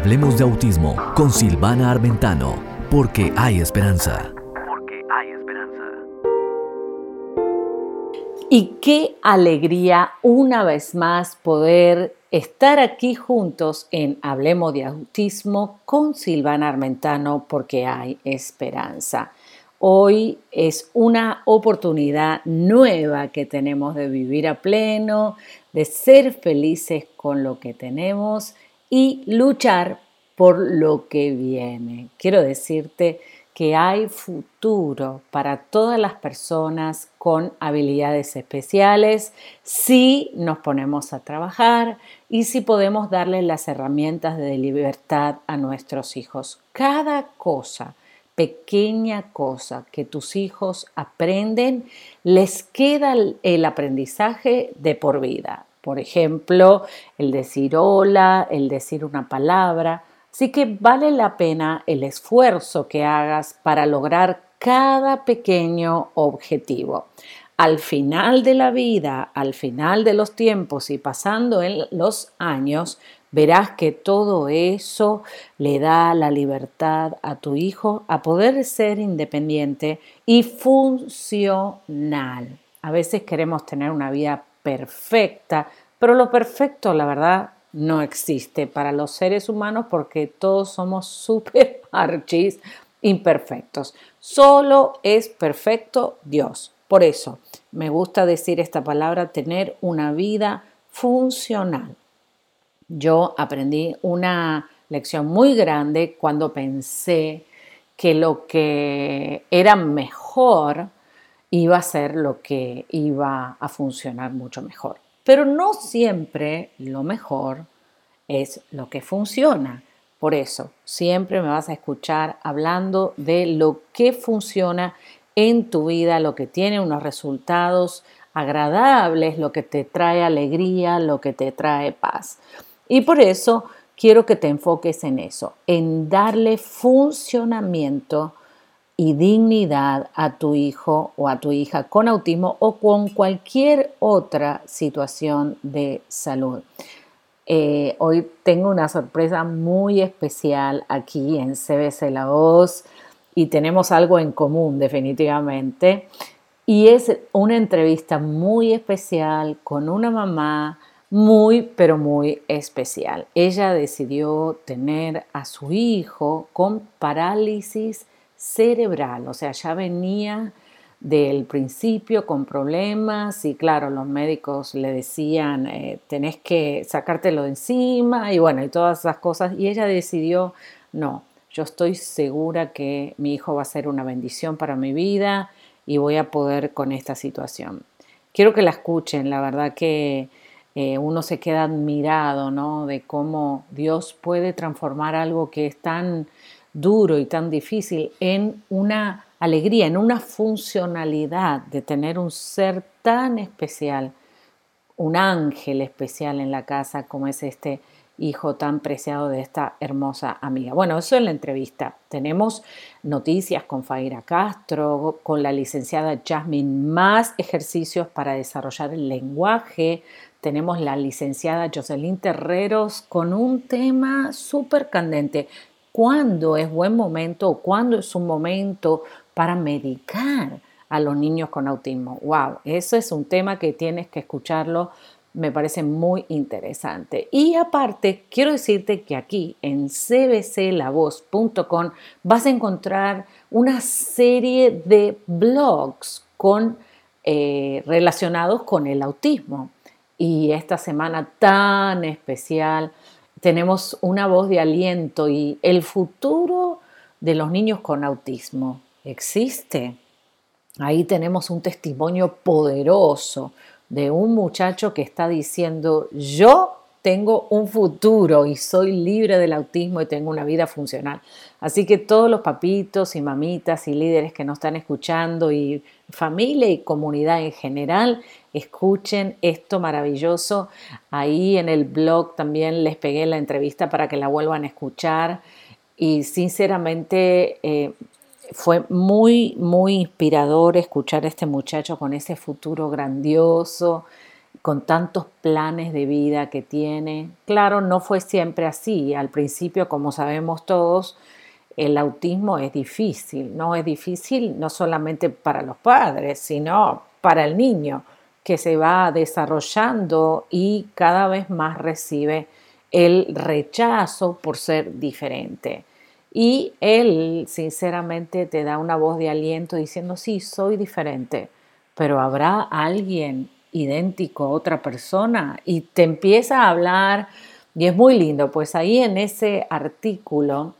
Hablemos de autismo con Silvana Armentano, porque hay esperanza. Porque hay esperanza. Y qué alegría una vez más poder estar aquí juntos en Hablemos de Autismo con Silvana Armentano porque hay esperanza. Hoy es una oportunidad nueva que tenemos de vivir a pleno, de ser felices con lo que tenemos y luchar por lo que viene. Quiero decirte que hay futuro para todas las personas con habilidades especiales si nos ponemos a trabajar y si podemos darle las herramientas de libertad a nuestros hijos. Cada cosa, pequeña cosa que tus hijos aprenden, les queda el aprendizaje de por vida. Por ejemplo, el decir hola, el decir una palabra. Así que vale la pena el esfuerzo que hagas para lograr cada pequeño objetivo. Al final de la vida, al final de los tiempos y pasando en los años, verás que todo eso le da la libertad a tu hijo a poder ser independiente y funcional. A veces queremos tener una vida perfecta, pero lo perfecto, la verdad, no existe para los seres humanos porque todos somos super archis imperfectos. Solo es perfecto Dios. Por eso me gusta decir esta palabra, tener una vida funcional. Yo aprendí una lección muy grande cuando pensé que lo que era mejor iba a ser lo que iba a funcionar mucho mejor. Pero no siempre lo mejor es lo que funciona. Por eso, siempre me vas a escuchar hablando de lo que funciona en tu vida, lo que tiene unos resultados agradables, lo que te trae alegría, lo que te trae paz. Y por eso quiero que te enfoques en eso, en darle funcionamiento y dignidad a tu hijo o a tu hija con autismo o con cualquier otra situación de salud. Eh, hoy tengo una sorpresa muy especial aquí en CBC La Voz y tenemos algo en común definitivamente. Y es una entrevista muy especial con una mamá muy, pero muy especial. Ella decidió tener a su hijo con parálisis cerebral, o sea, ya venía del principio con problemas y claro, los médicos le decían, eh, tenés que sacártelo de encima y bueno, y todas esas cosas. Y ella decidió, no, yo estoy segura que mi hijo va a ser una bendición para mi vida y voy a poder con esta situación. Quiero que la escuchen, la verdad que eh, uno se queda admirado, ¿no? De cómo Dios puede transformar algo que es tan duro y tan difícil en una alegría, en una funcionalidad de tener un ser tan especial, un ángel especial en la casa como es este hijo tan preciado de esta hermosa amiga. Bueno, eso es la entrevista. Tenemos noticias con Faira Castro, con la licenciada Jasmine, más ejercicios para desarrollar el lenguaje. Tenemos la licenciada Jocelyn Terreros con un tema súper candente cuándo es buen momento o cuándo es un momento para medicar a los niños con autismo. ¡Wow! Eso es un tema que tienes que escucharlo. Me parece muy interesante. Y aparte, quiero decirte que aquí en cbclavoz.com vas a encontrar una serie de blogs con, eh, relacionados con el autismo. Y esta semana tan especial tenemos una voz de aliento y el futuro de los niños con autismo existe. Ahí tenemos un testimonio poderoso de un muchacho que está diciendo, yo tengo un futuro y soy libre del autismo y tengo una vida funcional. Así que todos los papitos y mamitas y líderes que nos están escuchando y familia y comunidad en general, escuchen esto maravilloso. Ahí en el blog también les pegué la entrevista para que la vuelvan a escuchar y sinceramente eh, fue muy, muy inspirador escuchar a este muchacho con ese futuro grandioso con tantos planes de vida que tiene. Claro, no fue siempre así. Al principio, como sabemos todos, el autismo es difícil, ¿no? Es difícil no solamente para los padres, sino para el niño que se va desarrollando y cada vez más recibe el rechazo por ser diferente. Y él, sinceramente, te da una voz de aliento diciendo, sí, soy diferente, pero habrá alguien idéntico a otra persona y te empieza a hablar y es muy lindo, pues ahí en ese artículo,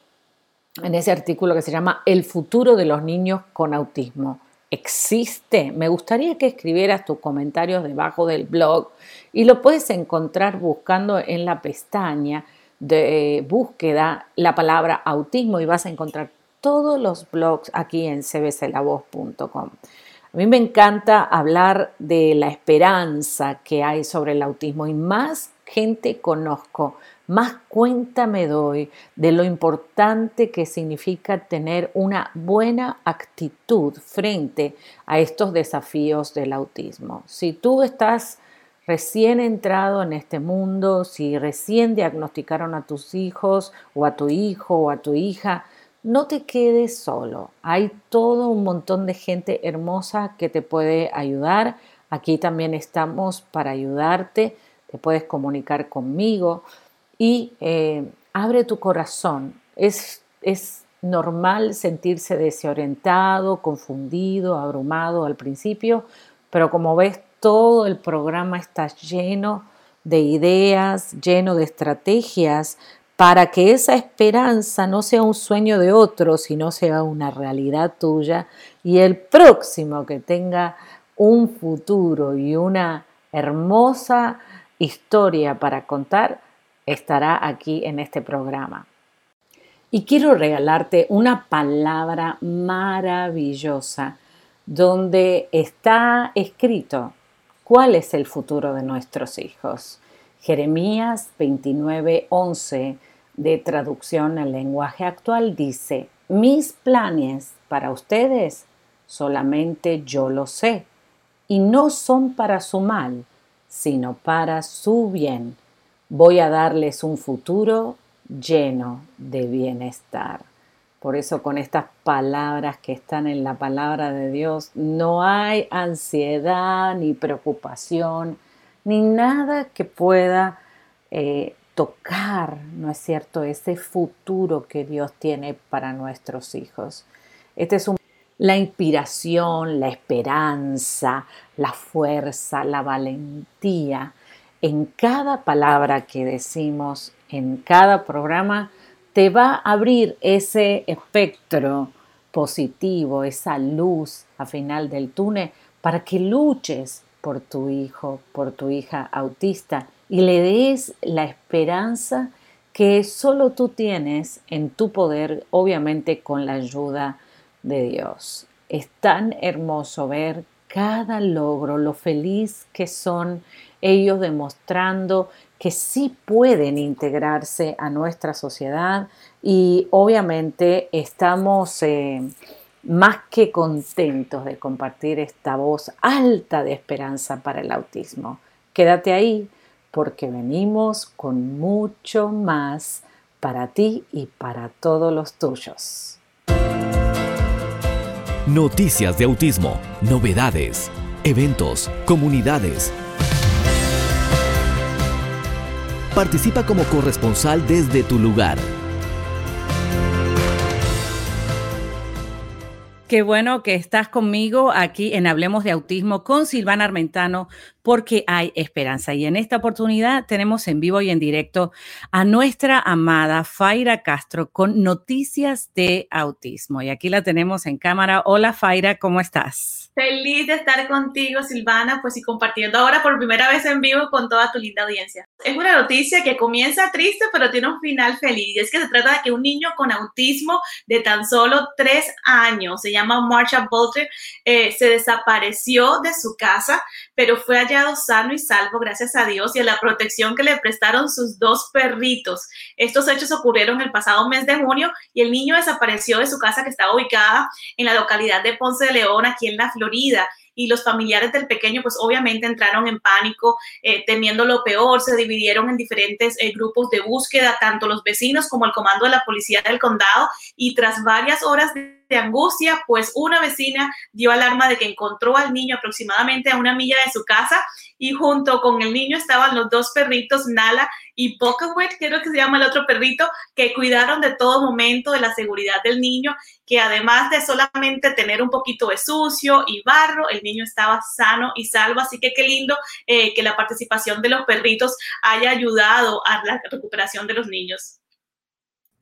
en ese artículo que se llama El futuro de los niños con autismo, existe. Me gustaría que escribieras tus comentarios debajo del blog y lo puedes encontrar buscando en la pestaña de búsqueda la palabra autismo y vas a encontrar todos los blogs aquí en cbclavoz.com. A mí me encanta hablar de la esperanza que hay sobre el autismo y más gente conozco, más cuenta me doy de lo importante que significa tener una buena actitud frente a estos desafíos del autismo. Si tú estás recién entrado en este mundo, si recién diagnosticaron a tus hijos o a tu hijo o a tu hija, no te quedes solo. Hay todo un montón de gente hermosa que te puede ayudar. Aquí también estamos para ayudarte. Te puedes comunicar conmigo y eh, abre tu corazón. Es, es normal sentirse desorientado, confundido, abrumado al principio, pero como ves, todo el programa está lleno de ideas, lleno de estrategias para que esa esperanza no sea un sueño de otro, sino sea una realidad tuya y el próximo que tenga un futuro y una hermosa historia para contar estará aquí en este programa. Y quiero regalarte una palabra maravillosa donde está escrito cuál es el futuro de nuestros hijos. Jeremías 29:11 de traducción al lenguaje actual dice, mis planes para ustedes solamente yo lo sé, y no son para su mal, sino para su bien. Voy a darles un futuro lleno de bienestar. Por eso con estas palabras que están en la palabra de Dios, no hay ansiedad ni preocupación, ni nada que pueda eh, tocar, ¿no es cierto?, ese futuro que Dios tiene para nuestros hijos. Este es la inspiración, la esperanza, la fuerza, la valentía. En cada palabra que decimos, en cada programa, te va a abrir ese espectro positivo, esa luz a final del túnel, para que luches por tu hijo, por tu hija autista y le des la esperanza que solo tú tienes en tu poder, obviamente con la ayuda de Dios. Es tan hermoso ver cada logro, lo feliz que son ellos demostrando que sí pueden integrarse a nuestra sociedad y obviamente estamos eh, más que contentos de compartir esta voz alta de esperanza para el autismo. Quédate ahí porque venimos con mucho más para ti y para todos los tuyos. Noticias de autismo, novedades, eventos, comunidades. Participa como corresponsal desde tu lugar Qué bueno que estás conmigo aquí en Hablemos de Autismo con Silvana Armentano, porque hay esperanza. Y en esta oportunidad tenemos en vivo y en directo a nuestra amada Faira Castro con noticias de autismo. Y aquí la tenemos en cámara. Hola Faira, ¿cómo estás? Feliz de estar contigo, Silvana, pues y compartiendo ahora por primera vez en vivo con toda tu linda audiencia. Es una noticia que comienza triste, pero tiene un final feliz. Y es que se trata de que un niño con autismo de tan solo tres años, se llama Marsha Bolter, eh, se desapareció de su casa, pero fue hallado sano y salvo gracias a Dios y a la protección que le prestaron sus dos perritos. Estos hechos ocurrieron el pasado mes de junio y el niño desapareció de su casa que estaba ubicada en la localidad de Ponce de León, aquí en la Florida. y los familiares del pequeño pues obviamente entraron en pánico, eh, temiendo lo peor, se dividieron en diferentes eh, grupos de búsqueda, tanto los vecinos como el comando de la policía del condado y tras varias horas de de angustia, pues una vecina dio alarma de que encontró al niño aproximadamente a una milla de su casa y junto con el niño estaban los dos perritos, Nala y Pocketwet, creo que se llama el otro perrito, que cuidaron de todo momento de la seguridad del niño, que además de solamente tener un poquito de sucio y barro, el niño estaba sano y salvo, así que qué lindo eh, que la participación de los perritos haya ayudado a la recuperación de los niños.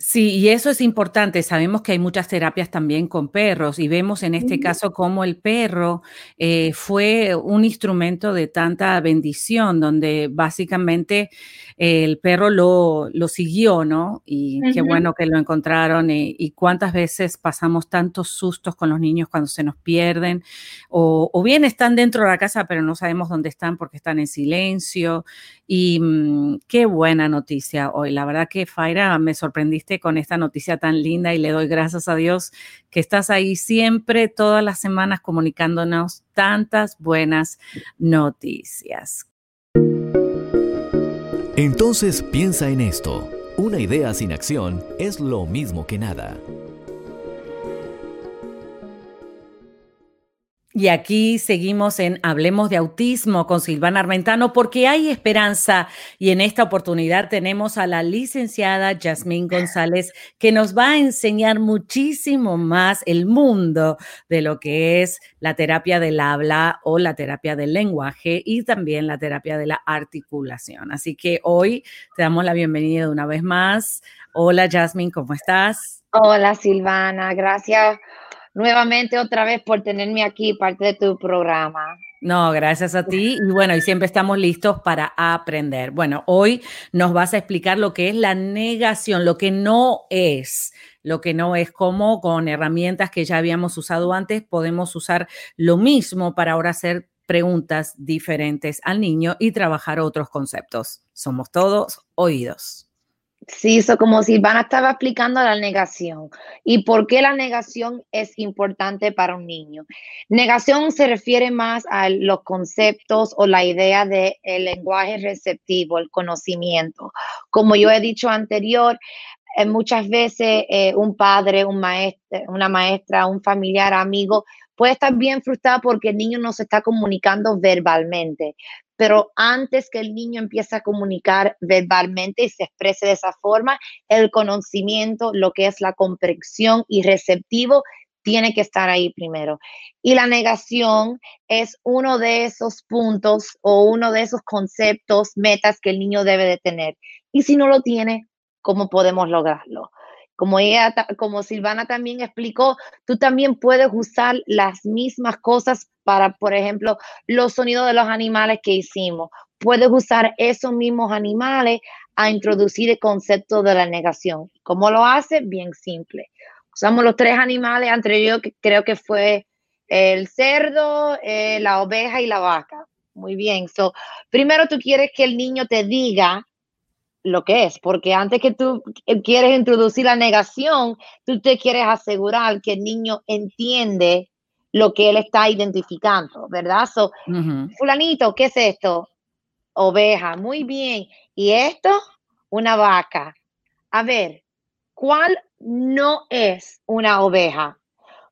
Sí, y eso es importante. Sabemos que hay muchas terapias también con perros y vemos en este caso cómo el perro eh, fue un instrumento de tanta bendición, donde básicamente el perro lo, lo siguió, ¿no? Y qué bueno que lo encontraron y, cuántas veces pasamos tantos sustos con los niños cuando se nos pierden o, o, bien están dentro de la casa pero no sabemos dónde están porque están en silencio. Y mm, qué buena noticia hoy. La verdad que Faira me sorprendiste con esta noticia tan linda y le doy gracias a Dios que estás ahí siempre, todas las semanas, comunicándonos tantas buenas noticias. Entonces piensa en esto. Una idea sin acción es lo mismo que nada. Y aquí seguimos en Hablemos de Autismo con Silvana Armentano porque hay esperanza y en esta oportunidad tenemos a la licenciada Yasmín González que nos va a enseñar muchísimo más el mundo de lo que es la terapia del habla o la terapia del lenguaje y también la terapia de la articulación. Así que hoy te damos la bienvenida una vez más. Hola Yasmín, ¿cómo estás? Hola Silvana, gracias nuevamente otra vez por tenerme aquí, parte de tu programa. No, gracias a ti. Y bueno, y siempre estamos listos para aprender. Bueno, hoy nos vas a explicar lo que es la negación, lo que no es, lo que no es como con herramientas que ya habíamos usado antes, podemos usar lo mismo para ahora hacer preguntas diferentes al niño y trabajar otros conceptos. Somos todos oídos. Sí, eso como Silvana estaba explicando la negación y por qué la negación es importante para un niño. Negación se refiere más a los conceptos o la idea del lenguaje receptivo, el conocimiento. Como yo he dicho anterior, eh, muchas veces eh, un padre, un maestro, una maestra, un familiar, amigo puede estar bien frustrado porque el niño no se está comunicando verbalmente, pero antes que el niño empiece a comunicar verbalmente y se exprese de esa forma, el conocimiento, lo que es la comprensión y receptivo, tiene que estar ahí primero. Y la negación es uno de esos puntos o uno de esos conceptos, metas que el niño debe de tener. Y si no lo tiene, ¿cómo podemos lograrlo? Como como Silvana también explicó, tú también puedes usar las mismas cosas para, por ejemplo, los sonidos de los animales que hicimos. Puedes usar esos mismos animales a introducir el concepto de la negación. ¿Cómo lo hace? Bien simple. Usamos los tres animales, entre ellos creo que fue el cerdo, eh, la oveja y la vaca. Muy bien. So, primero tú quieres que el niño te diga lo que es, porque antes que tú quieres introducir la negación, tú te quieres asegurar que el niño entiende lo que él está identificando, ¿verdad? So, fulanito, ¿qué es esto? Oveja, muy bien. ¿Y esto? Una vaca. A ver, ¿cuál no es una oveja?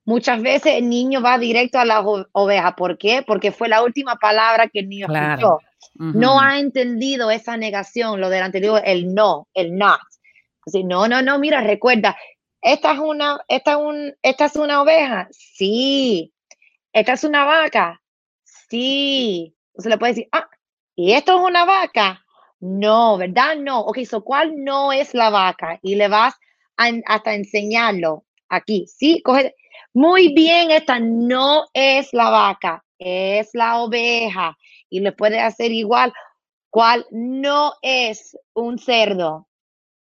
Muchas veces el niño va directo a la oveja. ¿Por qué? Porque fue la última palabra que el niño escuchó. No ha entendido esa negación, lo del anterior, el no, el not. Así, no, no, no, mira, recuerda, esta es una, esta es un, esta es una oveja, sí. Esta es una vaca, sí. Se le puede decir, ah, ¿y esto es una vaca? No, ¿verdad? No. Ok, so, ¿cuál no es la vaca? Y le vas hasta enseñarlo aquí, sí, coge. Muy bien, esta no es la vaca, es la oveja y le puede hacer igual. ¿Cuál no es un cerdo?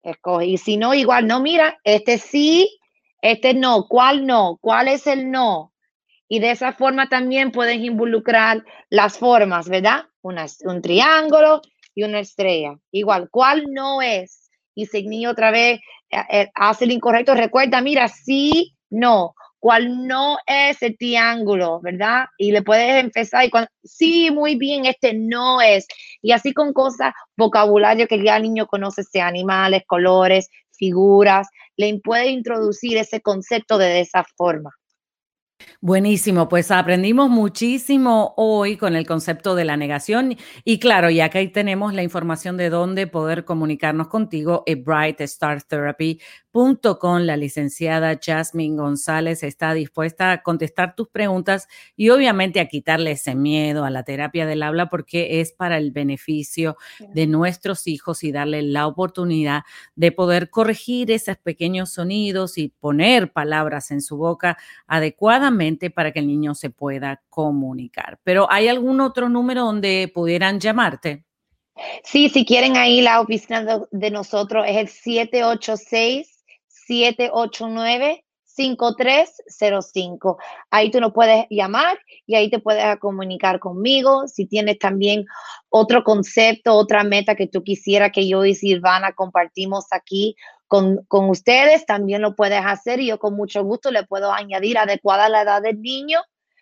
Escoge. Y si no, igual, no, mira, este sí, este no. ¿Cuál no? ¿Cuál es el no? Y de esa forma también pueden involucrar las formas, ¿verdad? Una, un triángulo y una estrella. Igual, ¿cuál no es? Y si otra vez eh, eh, hace el incorrecto, recuerda, mira, sí, no. Cuál no es el triángulo, ¿verdad? Y le puedes empezar y cuando, sí, muy bien, este no es. Y así con cosas, vocabulario que ya el niño conoce, sea animales, colores, figuras, le puede introducir ese concepto de esa forma. Buenísimo, pues aprendimos muchísimo hoy con el concepto de la negación y claro, ya que ahí tenemos la información de dónde poder comunicarnos contigo, eh, Bright Star Therapy Punto con la licenciada Jasmine González está dispuesta a contestar tus preguntas y obviamente a quitarle ese miedo a la terapia del habla porque es para el beneficio de nuestros hijos y darle la oportunidad de poder corregir esos pequeños sonidos y poner palabras en su boca adecuadamente para que el niño se pueda comunicar. Pero ¿hay algún otro número donde pudieran llamarte? Sí, si quieren ahí la oficina de nosotros es el 786 789-5305. Ahí tú nos puedes llamar y ahí te puedes comunicar conmigo. Si tienes también otro concepto, otra meta que tú quisieras que yo y Silvana compartimos aquí con, ustedes, también lo puedes hacer y yo con mucho gusto le puedo añadir adecuada a la edad del niño.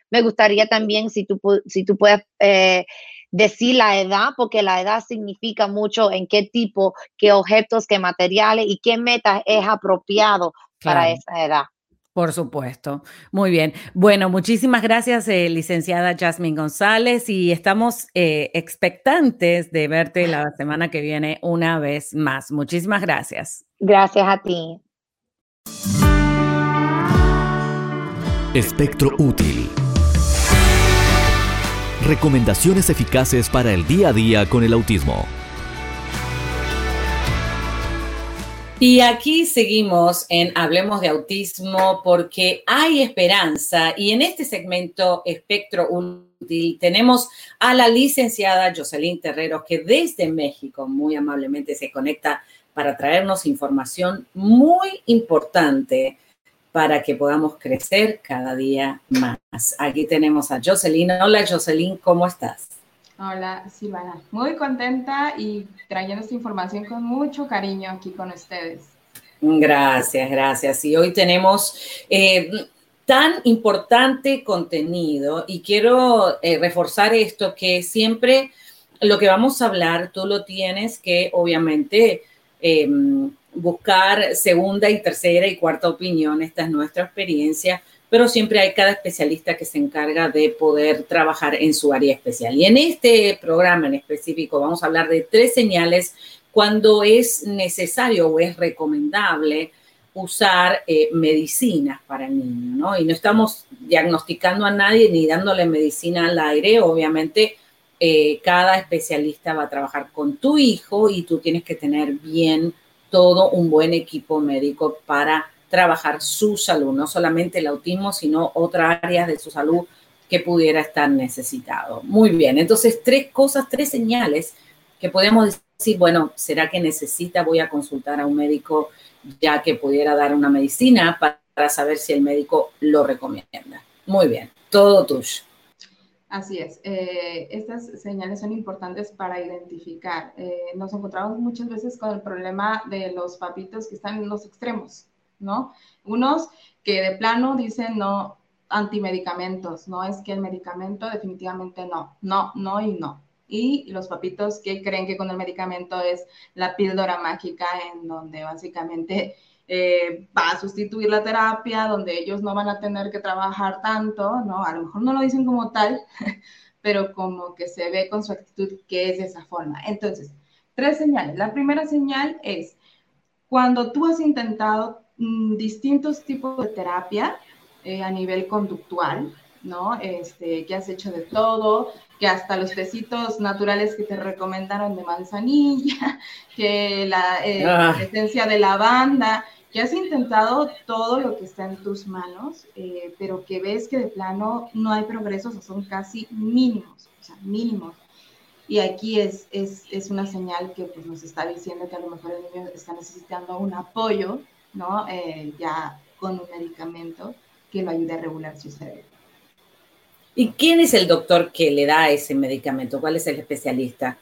Me gustaría también si tú, si tú puedes... Eh, decir la edad, porque la edad significa mucho en qué tipo, qué objetos, qué materiales y qué metas es apropiado para esa edad. Por supuesto. Muy bien. Bueno, muchísimas gracias, eh, licenciada Jasmine González, y estamos eh, expectantes de verte la semana que viene una vez más. Muchísimas gracias. Gracias a ti. Espectro útil. Recomendaciones eficaces para el día a día con el autismo. Y aquí seguimos en Hablemos de Autismo porque hay esperanza y en este segmento Espectro Útil tenemos a la licenciada Jocelyn Terreros que desde México muy amablemente se conecta para traernos información muy importante para que podamos crecer cada día más. Aquí tenemos a Jocelyn. Hola Jocelyn, ¿cómo estás? Hola Silvana, muy contenta y trayendo esta información con mucho cariño aquí con ustedes. Gracias, gracias. Y hoy tenemos eh, tan importante contenido y quiero eh, reforzar esto que siempre lo que vamos a hablar, tú lo tienes que obviamente em, buscar segunda y tercera y cuarta opinión, esta es nuestra experiencia, pero siempre hay cada especialista que se encarga de poder trabajar en su área especial. Y en este programa en específico vamos a hablar de tres señales cuando es necesario o es recomendable usar eh, medicinas para el niño, ¿no? Y no estamos diagnosticando a nadie ni dándole medicina al aire, obviamente eh, cada especialista va a trabajar con tu hijo y tú tienes que tener bien todo un buen equipo médico para trabajar su salud, no solamente el autismo, sino otras áreas de su salud que pudiera estar necesitado. Muy bien, entonces tres cosas, tres señales que podemos decir, bueno, ¿será que necesita? Voy a consultar a un médico ya que pudiera dar una medicina para, saber si el médico lo recomienda. Muy bien, todo tuyo. Así es. Eh, estas señales son importantes para identificar. Eh, nos encontramos muchas veces con el problema de los papitos que están en los extremos, ¿no? Unos que de plano dicen no antimedicamentos, no es que el medicamento definitivamente no, no, no y no. Y los papitos que creen que con el medicamento es la píldora mágica en donde básicamente eh, va a sustituir la terapia, donde ellos no van a tener que trabajar tanto, ¿no? A lo mejor no lo dicen como tal, pero como que se ve con su actitud que es de esa forma. Entonces, tres señales. La primera señal es cuando tú has intentado distintos tipos de terapia eh, a nivel conductual, ¿no? Este, que has hecho de todo, que hasta los tecitos naturales que te recomendaron de manzanilla, que la eh, ah. esencia de lavanda, que has intentado todo lo que está en tus manos, eh, pero que ves que de plano no hay progresos o son casi mínimos, o sea, mínimos. Y aquí es, es, es una señal que pues, nos está diciendo que a lo mejor el niño está necesitando un apoyo, ¿no? Eh, ya con un medicamento que lo ayude a regular su cerebro. ¿Y quién es el doctor que le da ese medicamento? ¿Cuál es el especialista?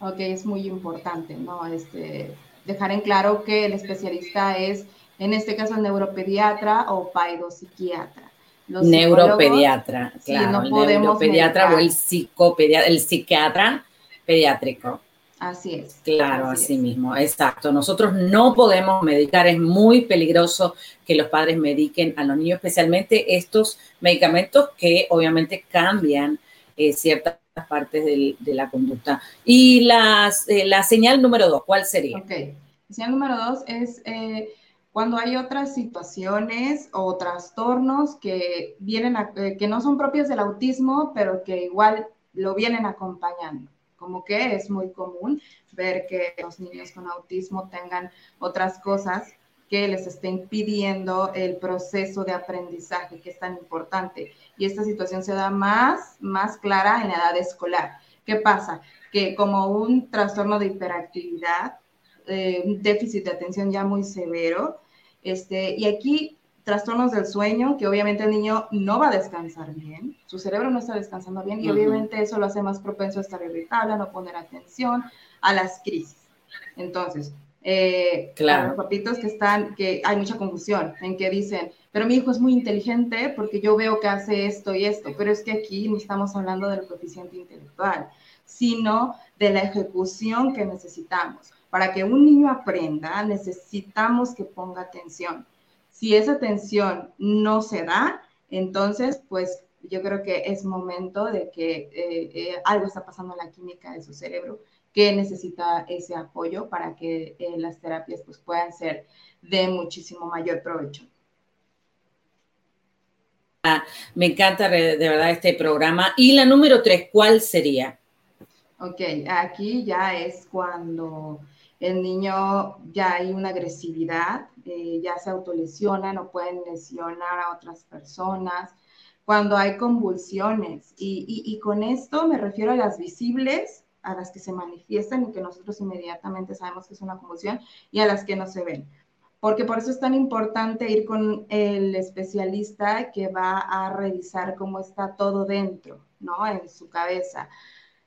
Ok, es muy importante, ¿no? Este, dejar en claro que el especialista es en este caso el neuropediatra o paidopsiquiatra. neuropediatra, claro, el neuropediatra o el psicopediatra, el psiquiatra pediátrico. Así es. Claro, así, mismo, exacto. Nosotros no podemos medicar, es muy peligroso que los padres mediquen a los niños, especialmente estos medicamentos que obviamente cambian eh, ciertas partes de la conducta. Y las, eh, la señal número dos, ¿cuál sería? Ok, la señal número dos es eh, cuando hay otras situaciones o trastornos que vienen que no son propios del autismo, pero que igual lo vienen acompañando como que es muy común ver que los niños con autismo tengan otras cosas que les estén impidiendo el proceso de aprendizaje, que es tan importante. Y esta situación se da más, más clara en la edad escolar. ¿Qué pasa? Que como un trastorno de hiperactividad, eh, un déficit de atención ya muy severo, este, y aquí trastornos del sueño, que obviamente el niño no va a descansar bien, su cerebro no está descansando bien y obviamente eso lo hace más propenso a estar irritable, a no poner atención, a las crisis. Entonces, eh, claro. los papitos que están, que hay mucha confusión en que dicen, pero mi hijo es muy inteligente porque yo veo que hace esto y esto, pero es que aquí no estamos hablando del coeficiente intelectual, sino de la ejecución que necesitamos. Para que un niño aprenda, necesitamos que ponga atención. Si esa atención no se da, entonces, pues yo creo que es momento de que eh, eh, algo está pasando en la química de su cerebro que necesita ese apoyo para que eh, las terapias pues, puedan ser de muchísimo mayor provecho. Ah, me encanta de verdad este programa. Y la número tres, ¿cuál sería? Ok, aquí ya es cuando el niño ya hay una agresividad, eh, ya se autolesionan o pueden lesionar a otras personas, cuando hay convulsiones. Y, con esto me refiero a las visibles, a las que se manifiestan y que nosotros inmediatamente sabemos que es una convulsión, y a las que no se ven. Porque por eso es tan importante ir con el especialista que va a revisar cómo está todo dentro, ¿no? En su cabeza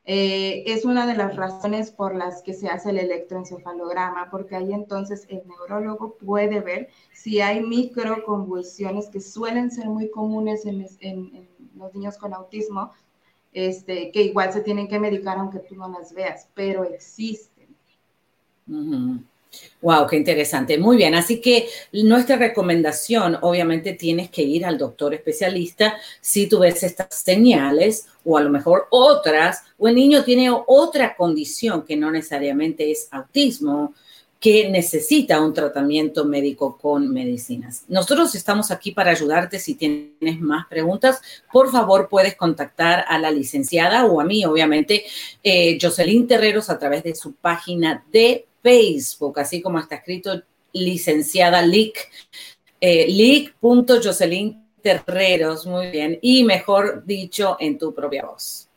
eh, es una de las razones por las que se hace el electroencefalograma, porque ahí entonces el neurólogo puede ver si hay microconvulsiones que suelen ser muy comunes en, los niños con autismo, este, que igual se tienen que medicar aunque tú no las veas, pero existen. Wow, qué interesante. Muy bien, así que nuestra recomendación, obviamente, tienes que ir al doctor especialista si tú ves estas señales o a lo mejor otras, o el niño tiene otra condición que no necesariamente es autismo, que necesita un tratamiento médico con medicinas. Nosotros estamos aquí para ayudarte. Si tienes más preguntas, por favor puedes contactar a la licenciada o a mí, obviamente, eh, Jocelyn Terreros a través de su página de Facebook, así como está escrito licenciada Lick, eh, Jocelyn Terreros, muy bien, y mejor dicho, en tu propia voz.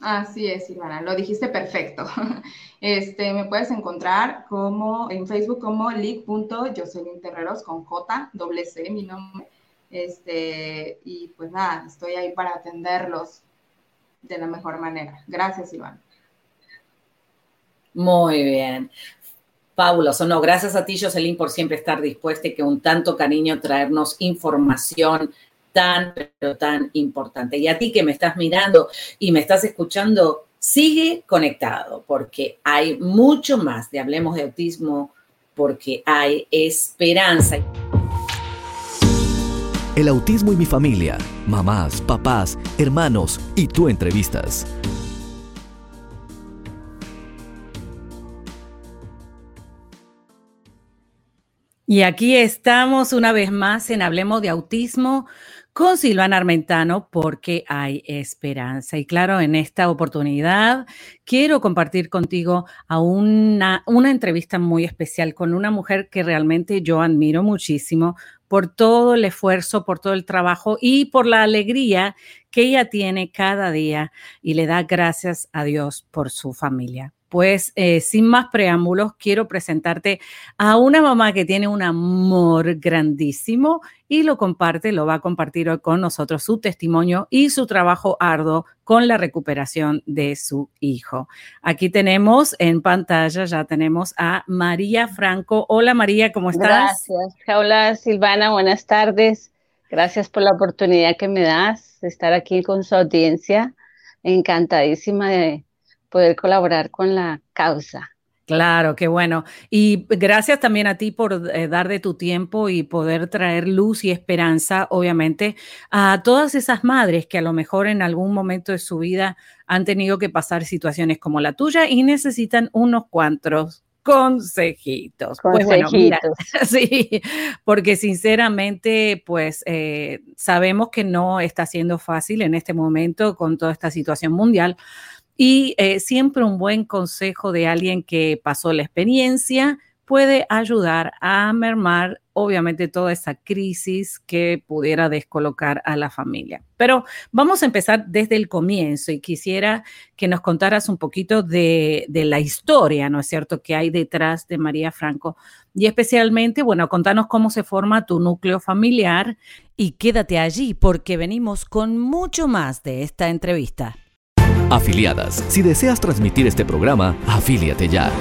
Así es, Silvana, lo dijiste perfecto. Este, me puedes encontrar como en Facebook como Jocelyn Terreros con J, doble C, mi nombre. Este, y pues nada, estoy ahí para atenderlos de la mejor manera. Gracias, Iván. Muy bien. Fabuloso. No, gracias a ti, Jocelyn, por siempre estar dispuesta y que un tanto cariño traernos información tan, pero tan importante. Y a ti que me estás mirando y me estás escuchando, sigue conectado porque hay mucho más de Hablemos de Autismo, porque hay esperanza. El autismo y mi familia, mamás, papás, hermanos y tú entrevistas. Y aquí estamos una vez más en Hablemos de Autismo con Silvana Armentano porque hay esperanza. Y claro, en esta oportunidad quiero compartir contigo a una, una entrevista muy especial con una mujer que realmente yo admiro muchísimo por todo el esfuerzo, por todo el trabajo y por la alegría que ella tiene cada día y le da gracias a Dios por su familia. Pues eh, sin más preámbulos, quiero presentarte a una mamá que tiene un amor grandísimo y lo comparte, lo va a compartir hoy con nosotros su testimonio y su trabajo arduo con la recuperación de su hijo. Aquí tenemos en pantalla, ya tenemos a María Franco. Hola María, ¿cómo estás? Gracias. Hola Silvana, buenas tardes. Gracias por la oportunidad que me das de estar aquí con su audiencia. Encantadísima de poder colaborar con la causa. Claro, qué bueno. Y gracias también a ti por eh, dar de tu tiempo y poder traer luz y esperanza, obviamente, a todas esas madres que a lo mejor en algún momento de su vida han tenido que pasar situaciones como la tuya y necesitan unos cuantos consejitos. Pues bueno, mira, sí, porque sinceramente, pues eh, sabemos que no está siendo fácil en este momento con toda esta situación mundial, y eh, siempre un buen consejo de alguien que pasó la experiencia puede ayudar a mermar, obviamente, toda esa crisis que pudiera descolocar a la familia. Pero vamos a empezar desde el comienzo y quisiera que nos contaras un poquito de, de la historia, ¿no es cierto?, que hay detrás de María Franco. Y especialmente, bueno, contanos cómo se forma tu núcleo familiar y quédate allí porque venimos con mucho más de esta entrevista. Afiliadas, si deseas transmitir este programa, afíliate ya.